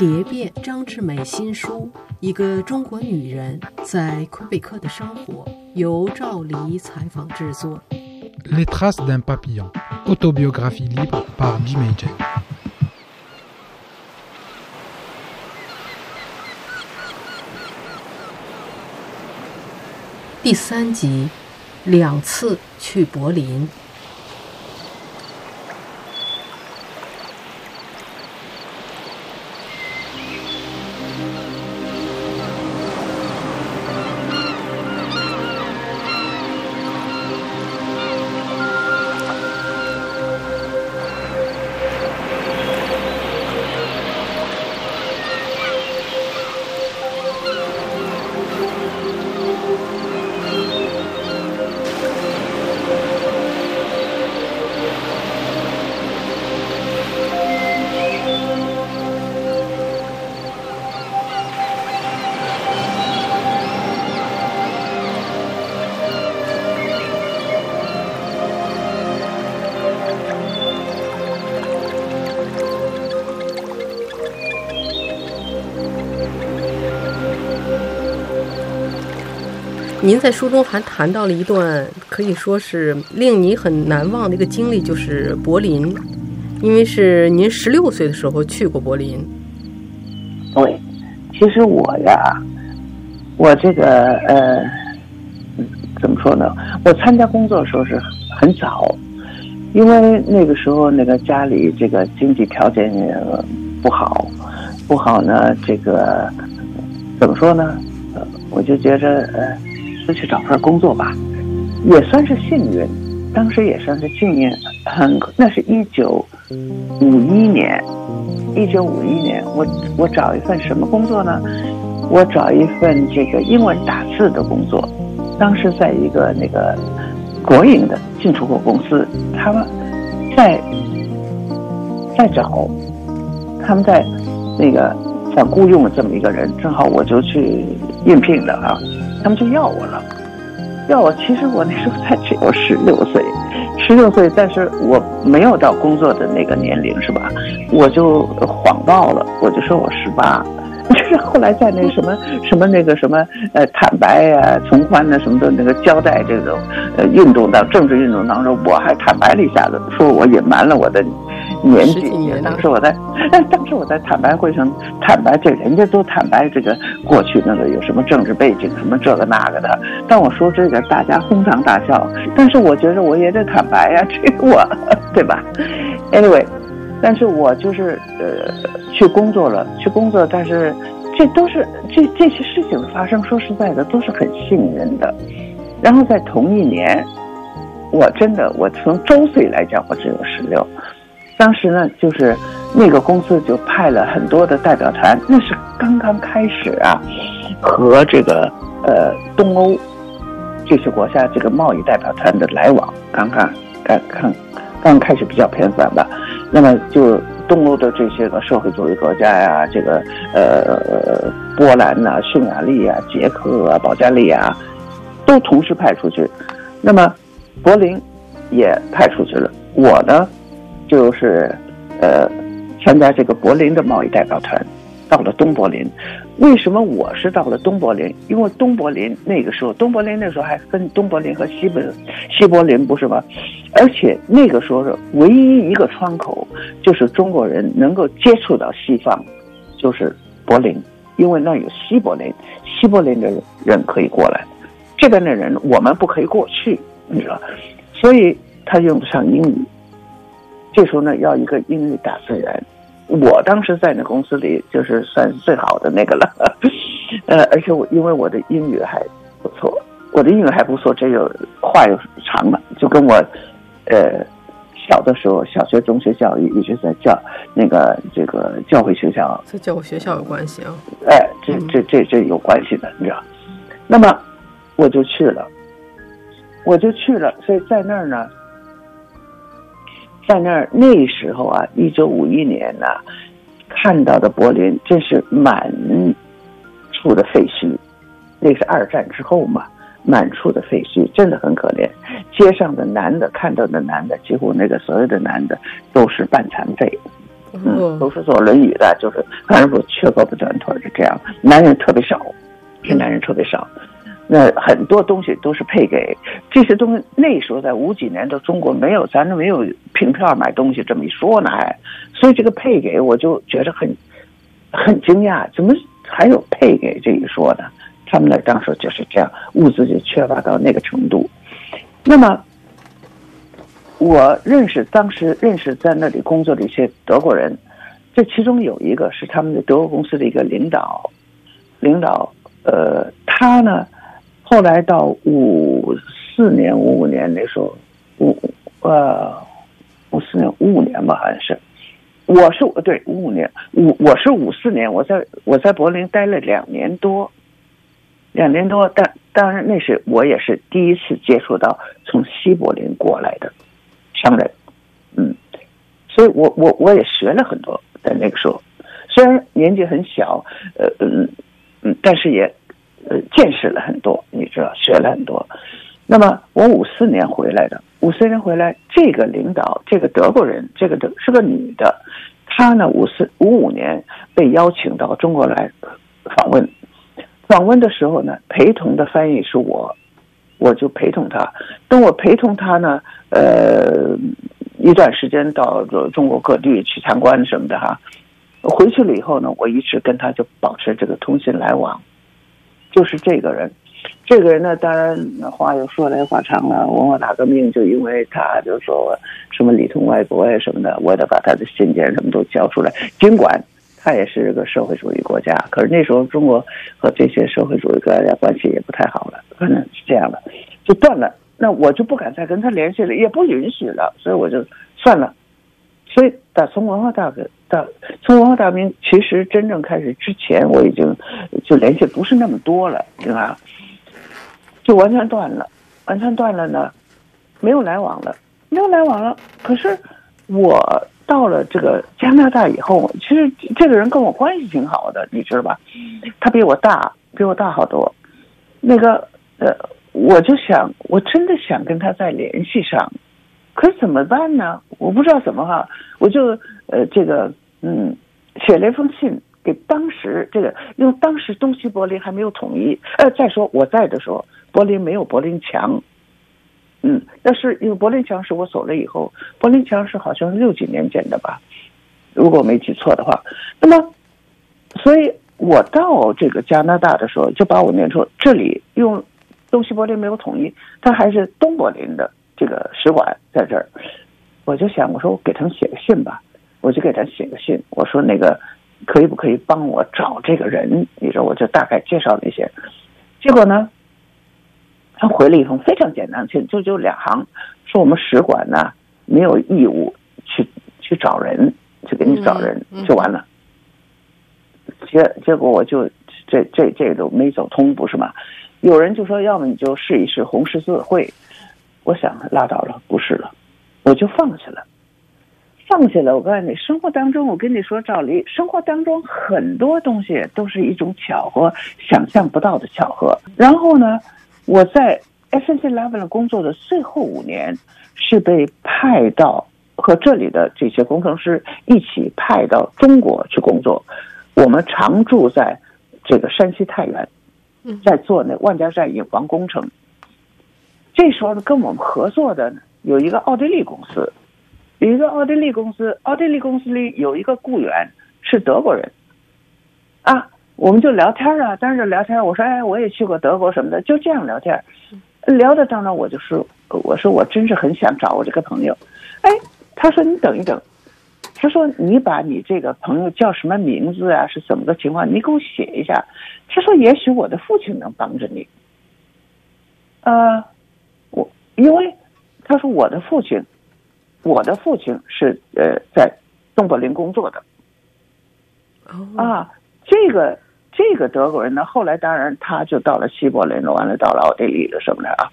蝶变张志美新书《一个中国女人在魁北克的生活》，由赵黎采访制作。Les traces d'un papillon, autobiographie libre par J. 第三集，两次去柏林。您在书中还谈到了一段可以说是令你很难忘的一个经历，就是柏林，因为是您十六岁的时候去过柏林。对，其实我呀，我这个呃，怎么说呢？我参加工作的时候是很早，因为那个时候那个家里这个经济条件也不好，不好呢，这个怎么说呢？我就觉着呃。就去找份工作吧，也算是幸运。当时也算是幸运，很那是一九五一年，一九五一年，我我找一份什么工作呢？我找一份这个英文打字的工作。当时在一个那个国营的进出口公司，他们在在找，他们在那个想雇佣这么一个人，正好我就去应聘的啊。他们就要我了，要我。其实我那时候才只有十六岁，十六岁，但是我没有到工作的那个年龄，是吧？我就谎报了，我就说我十八。就是后来在那什么什么那个什么呃坦白呀、从宽呐什么的那个交代这种呃运动的政治运动当中，我还坦白了一下子，说我隐瞒了我的。年纪，当时我在，当时我在坦白会上坦白，这人家都坦白这个过去那个有什么政治背景，什么这个那个的。但我说这个，大家哄堂大笑。但是我觉得我也得坦白呀，这个我，对吧？Anyway，但是我就是呃去工作了，去工作，但是这都是这这些事情的发生，说实在的都是很幸运的。然后在同一年，我真的我从周岁来讲，我只有十六。当时呢，就是那个公司就派了很多的代表团，那是刚刚开始啊，和这个呃东欧这些国家这个贸易代表团的来往刚刚刚刚刚开始比较频繁吧。那么就东欧的这些个社会主义国家呀，这个呃波兰呐、匈牙利啊、捷克啊、保加利亚都同时派出去。那么柏林也派出去了，我呢？就是，呃，参加这个柏林的贸易代表团，到了东柏林。为什么我是到了东柏林？因为东柏林那个时候，东柏林那时候还分东柏林和西柏西柏林，不是吗？而且那个时候是唯一一个窗口，就是中国人能够接触到西方，就是柏林，因为那有西柏林，西柏林的人可以过来，这边的人我们不可以过去，你知道，所以他用不上英语。这时候呢，要一个英语打字员。我当时在那公司里就是算是最好的那个了，呃，而且我因为我的英语还不错，我的英语还不错，这个话又长了，就跟我，呃，小的时候小学、中学教育一直在教那个这个教会学校，在教会学校有关系啊。哎，这这这这有关系的，你知道？那么我就去了，我就去了，所以在那儿呢。在那儿那时候啊，一九五一年呢，看到的柏林真是满处的废墟，那是二战之后嘛，满处的废墟，真的很可怜。街上的男的看到的男的，几乎那个所有的男的都是半残废，嗯，都是做《轮椅》的，就是反正不缺胳膊短腿的这样。男人特别少，是男人特别少。那很多东西都是配给这些东西。那时候在五几年的中国没有，咱这没有凭票买东西这么一说呢，还所以这个配给我就觉得很很惊讶，怎么还有配给这一说呢？他们那当时就是这样，物资就缺乏到那个程度。那么。我认识当时认识在那里工作的一些德国人，这其中有一个是他们的德国公司的一个领导，领导，呃，他呢，后来到五四年、五五年那时候，五呃五四年、五五年吧，好像是，我是对五五年，五我是五四年，我在我在柏林待了两年多，两年多，但当然那是我也是第一次接触到从西柏林过来的。商人，嗯，所以我我我也学了很多，在那个时候，虽然年纪很小，呃嗯嗯，但是也呃见识了很多，你知道，学了很多。那么我五四年回来的，五四年回来，这个领导，这个德国人，这个德是个女的，她呢五四五五年被邀请到中国来访问，访问的时候呢，陪同的翻译是我。我就陪同他，等我陪同他呢，呃，一段时间到中国各地去参观什么的哈，回去了以后呢，我一直跟他就保持这个通信来往，就是这个人，这个人呢，当然话又说来话长了，文化大革命就因为他就说什么里通外国呀什么的，我得把他的信件什么都交出来，尽管。他也是个社会主义国家，可是那时候中国和这些社会主义国家关系也不太好了，可能是这样的，就断了。那我就不敢再跟他联系了，也不允许了，所以我就算了。所以打从文化大革到从文化大革命其实真正开始之前，我已经就联系不是那么多了，对吧？就完全断了，完全断了呢，没有来往了，没有来往了。可是我。到了这个加拿大以后，其实这个人跟我关系挺好的，你知道吧？他比我大，比我大好多。那个呃，我就想，我真的想跟他再联系上，可是怎么办呢？我不知道怎么哈，我就呃，这个嗯，写了一封信给当时这个，因为当时东西柏林还没有统一。呃，再说我在的时候，柏林没有柏林墙。嗯，但是因为柏林墙是我走了以后，柏林墙是好像是六几年建的吧，如果我没记错的话。那么，所以我到这个加拿大的时候，就把我念出这里用东西柏林没有统一，它还是东柏林的这个使馆在这儿。我就想，我说我给他们写个信吧，我就给他写个信，我说那个可以不可以帮我找这个人？你说我就大概介绍了一些，结果呢？他回了一封非常简单的信，就就两行，说我们使馆呢没有义务去去找人，去给你找人就完了。结结果我就这这这都没走通，不是吗？有人就说，要么你就试一试红十字会。我想拉倒了，不是了，我就放弃了，放下了。我告诉你，生活当中，我跟你说赵黎，生活当中很多东西都是一种巧合，想象不到的巧合。然后呢？我在 S N C Level 工作的最后五年，是被派到和这里的这些工程师一起派到中国去工作。我们常住在这个山西太原，在做那万家寨引防工程。这时候呢，跟我们合作的有一个奥地利公司，有一个奥地利公司，奥地利公司里有一个雇员是德国人，啊。我们就聊天啊，当时聊天，我说，哎，我也去过德国什么的，就这样聊天，聊的当中，我就说，我说我真是很想找我这个朋友，哎，他说你等一等，他说你把你这个朋友叫什么名字啊，是怎么个情况，你给我写一下，他说也许我的父亲能帮着你，呃，我因为他说我的父亲，我的父亲是呃在东柏林工作的，啊，这个。这个德国人呢，后来当然他就到了西柏林了，完了到了奥地利了什么的啊，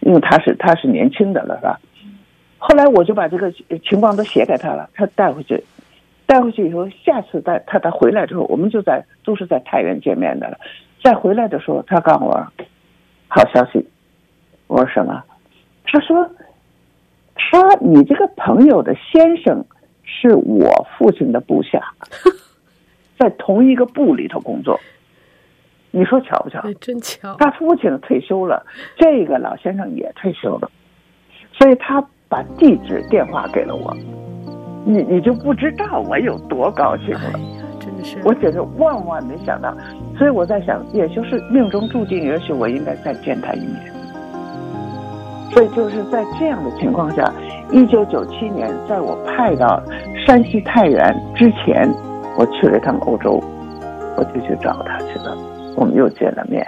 因为他是他是年轻的了，是吧？后来我就把这个情况都写给他了，他带回去，带回去以后，下次带他他回来之后，我们就在都是在太原见面的了。再回来的时候，他告诉我好消息，我说什么？他说他你这个朋友的先生是我父亲的部下，在同一个部里头工作。你说巧不巧？哎，真巧。他父亲退休了，这个老先生也退休了，所以他把地址电话给了我。你你就不知道我有多高兴了。哎，真的是。我简直万万没想到，所以我在想，也就是命中注定，也许我应该再见他一面。所以就是在这样的情况下，一九九七年，在我派到山西太原之前，我去了一趟欧洲，我就去找他去了，我们又见了面，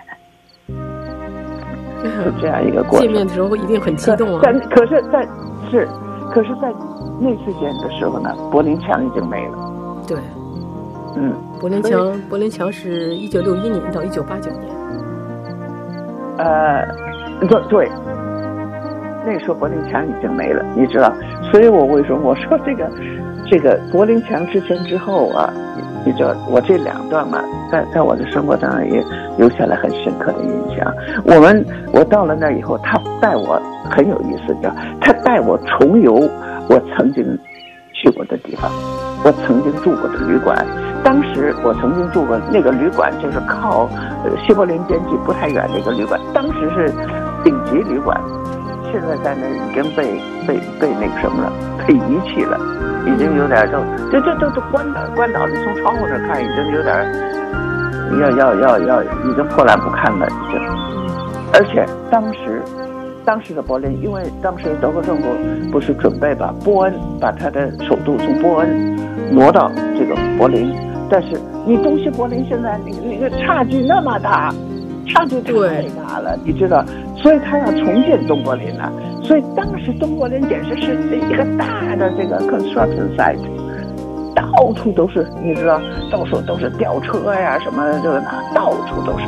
就这样一个过程。见面的时候一定很激动啊！但可是，在是，可是在那次见的时候呢，柏林墙已经没了。对，嗯，柏林墙，柏林墙是一九六一年到一九八九年。呃，对对。那时候柏林墙已经没了，你知道，所以我为什么我说这个，这个柏林墙之前之后啊，你知道，我这两段嘛，在在我的生活当中也留下了很深刻的印象。我们我到了那以后，他带我很有意思，叫他带我重游我曾经去过的地方，我曾经住过的旅馆。当时我曾经住过那个旅馆，就是靠西柏林边境不太远的一个旅馆，当时是顶级旅馆。现在在那已经被被被那个什么了，被遗弃了，已经有点都这这这都关倒关倒。你从窗户那看，已经有点要要要要，已经破烂不堪了，已经。而且当时当时的柏林，因为当时德国政府不是准备把波恩把他的首都从波恩挪到这个柏林，但是你东西柏林现在那个那个差距那么大。差距太大了，你知道，所以他要重建中国林了。所以当时中国林简直是一个大的这个 construction site，到处都是，你知道，到处都是吊车呀，什么这个那，到处都是。